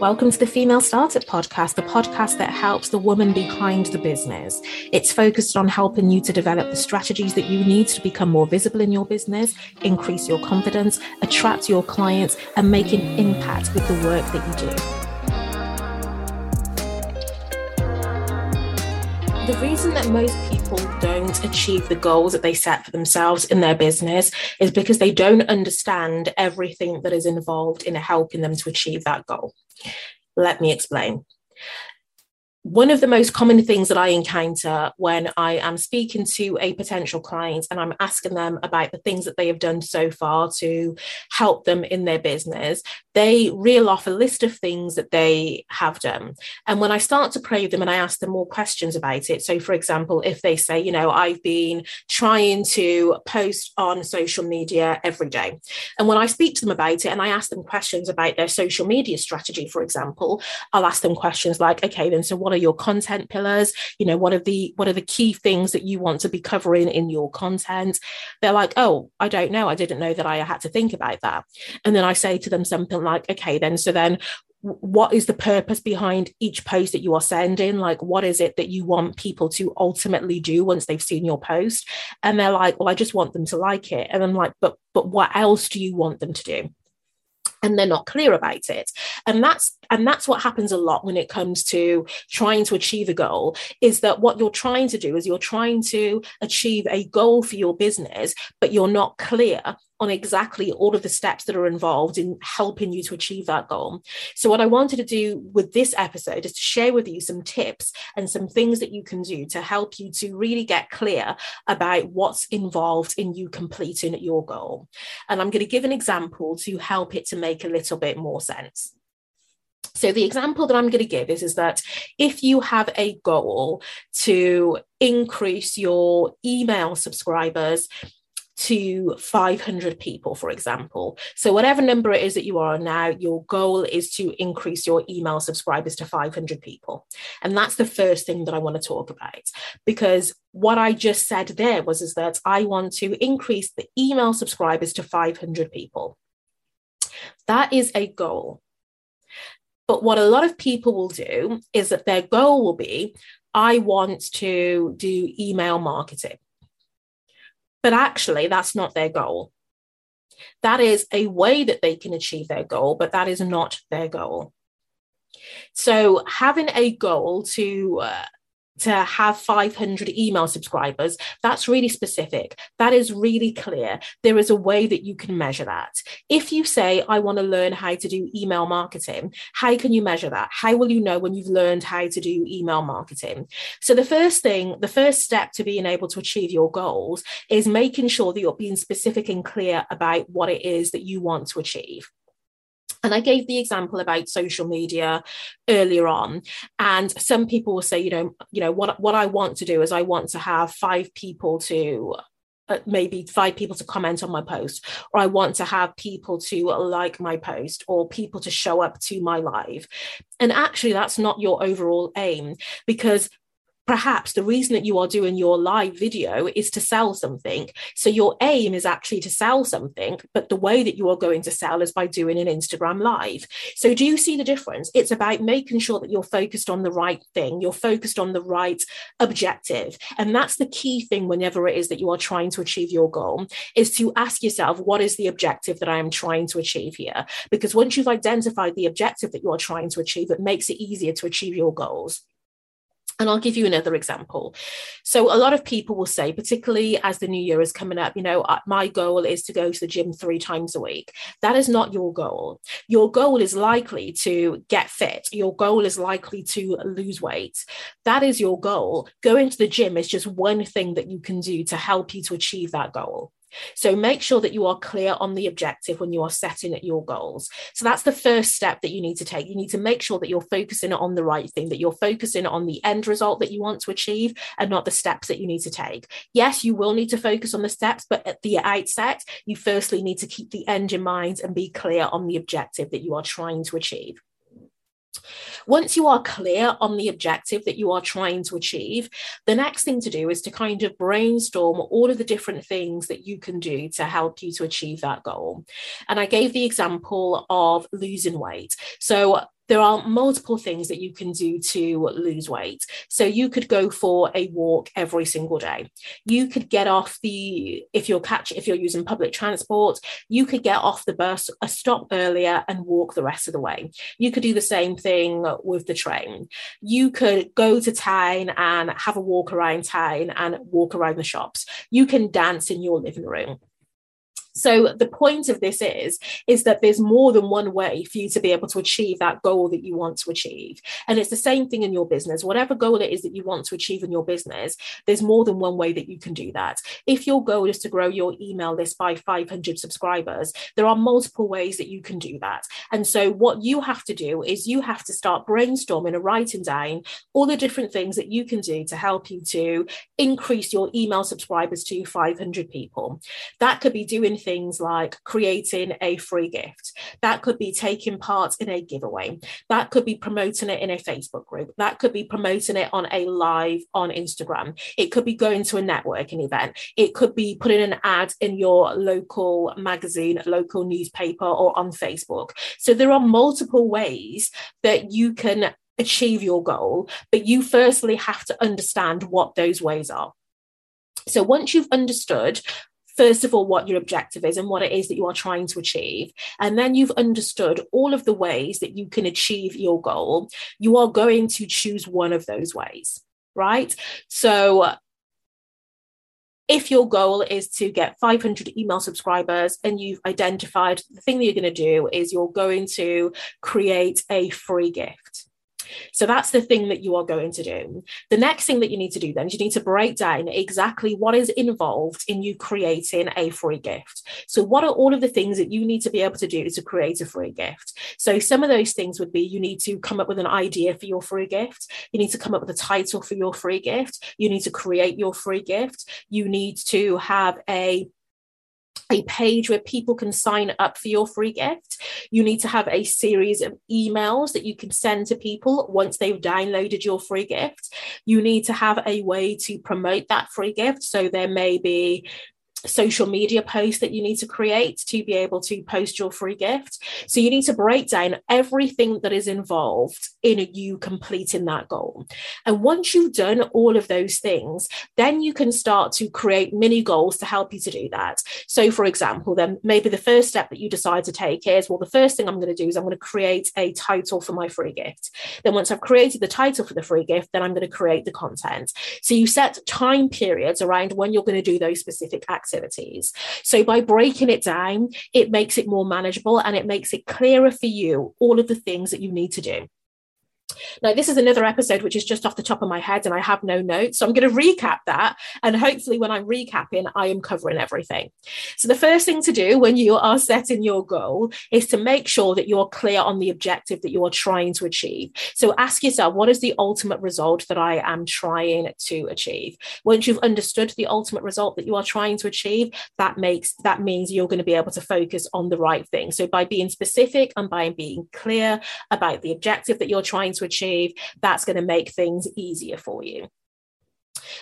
Welcome to the Female Startup Podcast, the podcast that helps the woman behind the business. It's focused on helping you to develop the strategies that you need to become more visible in your business, increase your confidence, attract your clients, and make an impact with the work that you do. The reason that most people don't achieve the goals that they set for themselves in their business is because they don't understand everything that is involved in helping them to achieve that goal. Let me explain one of the most common things that I encounter when I am speaking to a potential client and I'm asking them about the things that they have done so far to help them in their business, they reel off a list of things that they have done. And when I start to probe them and I ask them more questions about it, so for example, if they say, you know, I've been trying to post on social media every day. And when I speak to them about it and I ask them questions about their social media strategy, for example, I'll ask them questions like, okay, then so what are your content pillars you know what are the what are the key things that you want to be covering in your content? They're like oh i don't know. I didn't know that i had to think about that. And then i say to them something like okay then so then what is the purpose behind each post that you are sending? Like what is it that you want people to ultimately do once they've seen your post? And they're like well i just want them to like it. And i'm like but but what else do you want them to do and they're not clear about it. And that's and that's what happens a lot when it comes to trying to achieve a goal is that what you're trying to do is you're trying to achieve a goal for your business but you're not clear on exactly all of the steps that are involved in helping you to achieve that goal. So, what I wanted to do with this episode is to share with you some tips and some things that you can do to help you to really get clear about what's involved in you completing your goal. And I'm going to give an example to help it to make a little bit more sense. So the example that I'm going to give is, is that if you have a goal to increase your email subscribers to 500 people, for example. So, whatever number it is that you are now, your goal is to increase your email subscribers to 500 people. And that's the first thing that I want to talk about because what I just said there was is that I want to increase the email subscribers to 500 people. That is a goal. But what a lot of people will do is that their goal will be I want to do email marketing. But actually, that's not their goal. That is a way that they can achieve their goal, but that is not their goal. So, having a goal to uh, to have 500 email subscribers, that's really specific. That is really clear. There is a way that you can measure that. If you say, I want to learn how to do email marketing, how can you measure that? How will you know when you've learned how to do email marketing? So, the first thing, the first step to being able to achieve your goals is making sure that you're being specific and clear about what it is that you want to achieve. And I gave the example about social media earlier on. And some people will say, you know, you know, what, what I want to do is I want to have five people to uh, maybe five people to comment on my post, or I want to have people to like my post, or people to show up to my live. And actually, that's not your overall aim because perhaps the reason that you are doing your live video is to sell something. So your aim is actually to sell something, but the way that you are going to sell is by doing an Instagram live. So do you see the difference? It's about making sure that you're focused on the right thing, you're focused on the right objective. And that's the key thing whenever it is that you are trying to achieve your goal is to ask yourself, what is the objective that I am trying to achieve here? Because once you've identified the objective that you are trying to achieve, it makes it easier to achieve your goals. And I'll give you another example. So, a lot of people will say, particularly as the new year is coming up, you know, my goal is to go to the gym three times a week. That is not your goal. Your goal is likely to get fit. Your goal is likely to lose weight. That is your goal. Going to the gym is just one thing that you can do to help you to achieve that goal. So make sure that you are clear on the objective when you are setting your goals. So that's the first step that you need to take. You need to make sure that you're focusing on the right thing, that you're focusing on the end result that you want to achieve and not the steps that you need to take. Yes, you will need to focus on the steps, but at the outset, you firstly need to keep the end in mind and be clear on the objective that you are trying to achieve. Once you are clear on the objective that you are trying to achieve, the next thing to do is to kind of brainstorm all of the different things that you can do to help you to achieve that goal. And I gave the example of losing weight. So there are multiple things that you can do to lose weight. So you could go for a walk every single day. You could get off the if you're catch if you're using public transport, you could get off the bus a stop earlier and walk the rest of the way. You could do the same thing with the train. You could go to town and have a walk around town and walk around the shops. You can dance in your living room so the point of this is is that there's more than one way for you to be able to achieve that goal that you want to achieve. And it's the same thing in your business. Whatever goal it is that you want to achieve in your business, there's more than one way that you can do that. If your goal is to grow your email list by 500 subscribers, there are multiple ways that you can do that. And so what you have to do is you have to start brainstorming and writing down all the different things that you can do to help you to increase your email subscribers to 500 people. That could be doing things like creating a free gift. That could be taking part in a giveaway. That could be promoting it in a Facebook group. That could be promoting it on a live on Instagram. It could be going to a networking event. It could be putting an ad in your local magazine, local newspaper, or on Facebook. So there are multiple ways that you can achieve your goal, but you firstly have to understand what those ways are. So once you've understood first of all what your objective is and what it is that you are trying to achieve. And then you've understood all of the ways that you can achieve your goal. You are going to choose one of those ways right? So if your goal is to get 500 email subscribers and you've identified the thing that you're going to do is you're going to create a free gift so that's the thing that you are going to do. The next thing that you need to do then is you need to break down exactly what is involved in you creating a free gift. So, what are all of the things that you need to be able to do to create a free gift? So, some of those things would be you need to come up with an idea for your free gift, you need to come up with a title for your free gift, you need to create your free gift, you need to have a a page where people can sign up for your free gift. You need to have a series of emails that you can send to people once they've downloaded your free gift. You need to have a way to promote that free gift. So there may be social media post that you need to create to be able to post your free gift. So you need to break down everything that is involved in you completing that goal. And once you've done all of those things, then you can start to create mini goals to help you to do that. So, for example, then maybe the first step that you decide to take is well, the first thing I'm going to do is I'm going to create a title for my free gift. Then, once I've created the title for the free gift, then I'm going to create the content. So, you set time periods around when you're going to do those specific activities activities. So by breaking it down, it makes it more manageable and it makes it clearer for you all of the things that you need to do. Now, this is another episode which is just off the top of my head and I have no notes. So I'm going to recap that. And hopefully, when I'm recapping, I am covering everything. So, the first thing to do when you are setting your goal is to make sure that you're clear on the objective that you are trying to achieve. So, ask yourself, what is the ultimate result that I am trying to achieve? Once you've understood the ultimate result that you are trying to achieve, that makes that means you're going to be able to focus on the right thing. So, by being specific and by being clear about the objective that you're trying to achieve, that's going to make things easier for you.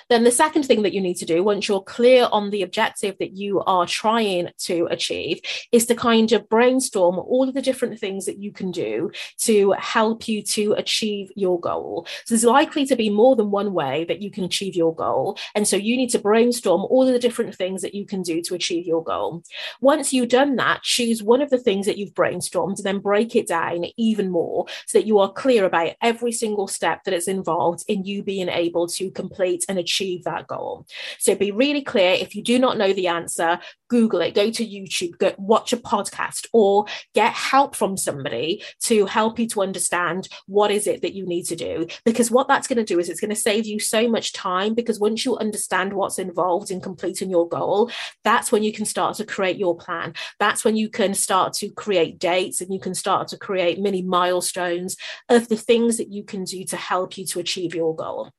Then the second thing that you need to do once you're clear on the objective that you are trying to achieve is to kind of brainstorm all of the different things that you can do to help you to achieve your goal. So there's likely to be more than one way that you can achieve your goal. And so you need to brainstorm all of the different things that you can do to achieve your goal. Once you've done that, choose one of the things that you've brainstormed, and then break it down even more so that you are clear about every single step that is involved in you being able to complete and achieve that goal. So be really clear. If you do not know the answer, Google it, go to YouTube, go watch a podcast, or get help from somebody to help you to understand what is it that you need to do. Because what that's going to do is it's going to save you so much time. Because once you understand what's involved in completing your goal, that's when you can start to create your plan. That's when you can start to create dates and you can start to create mini milestones of the things that you can do to help you to achieve your goal.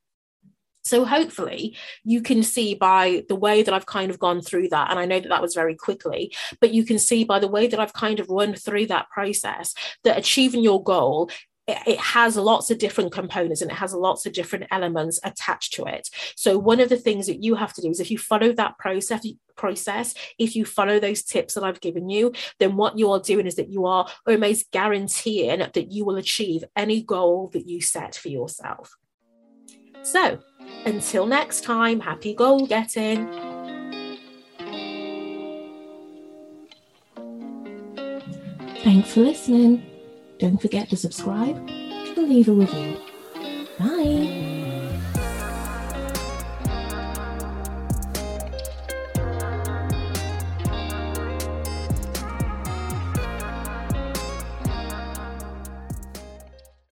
So hopefully you can see by the way that I've kind of gone through that, and I know that that was very quickly, but you can see by the way that I've kind of run through that process that achieving your goal it, has lots of different components and it has lots of different elements attached to it. So one of the things that you have to do is if you follow that process, process, if you follow those tips that I've given you, then what you are doing is that you are almost guaranteeing that you will achieve any goal that you set for yourself. So until next time, happy goal getting. Thanks for listening. Don't forget to subscribe and leave a review. Bye.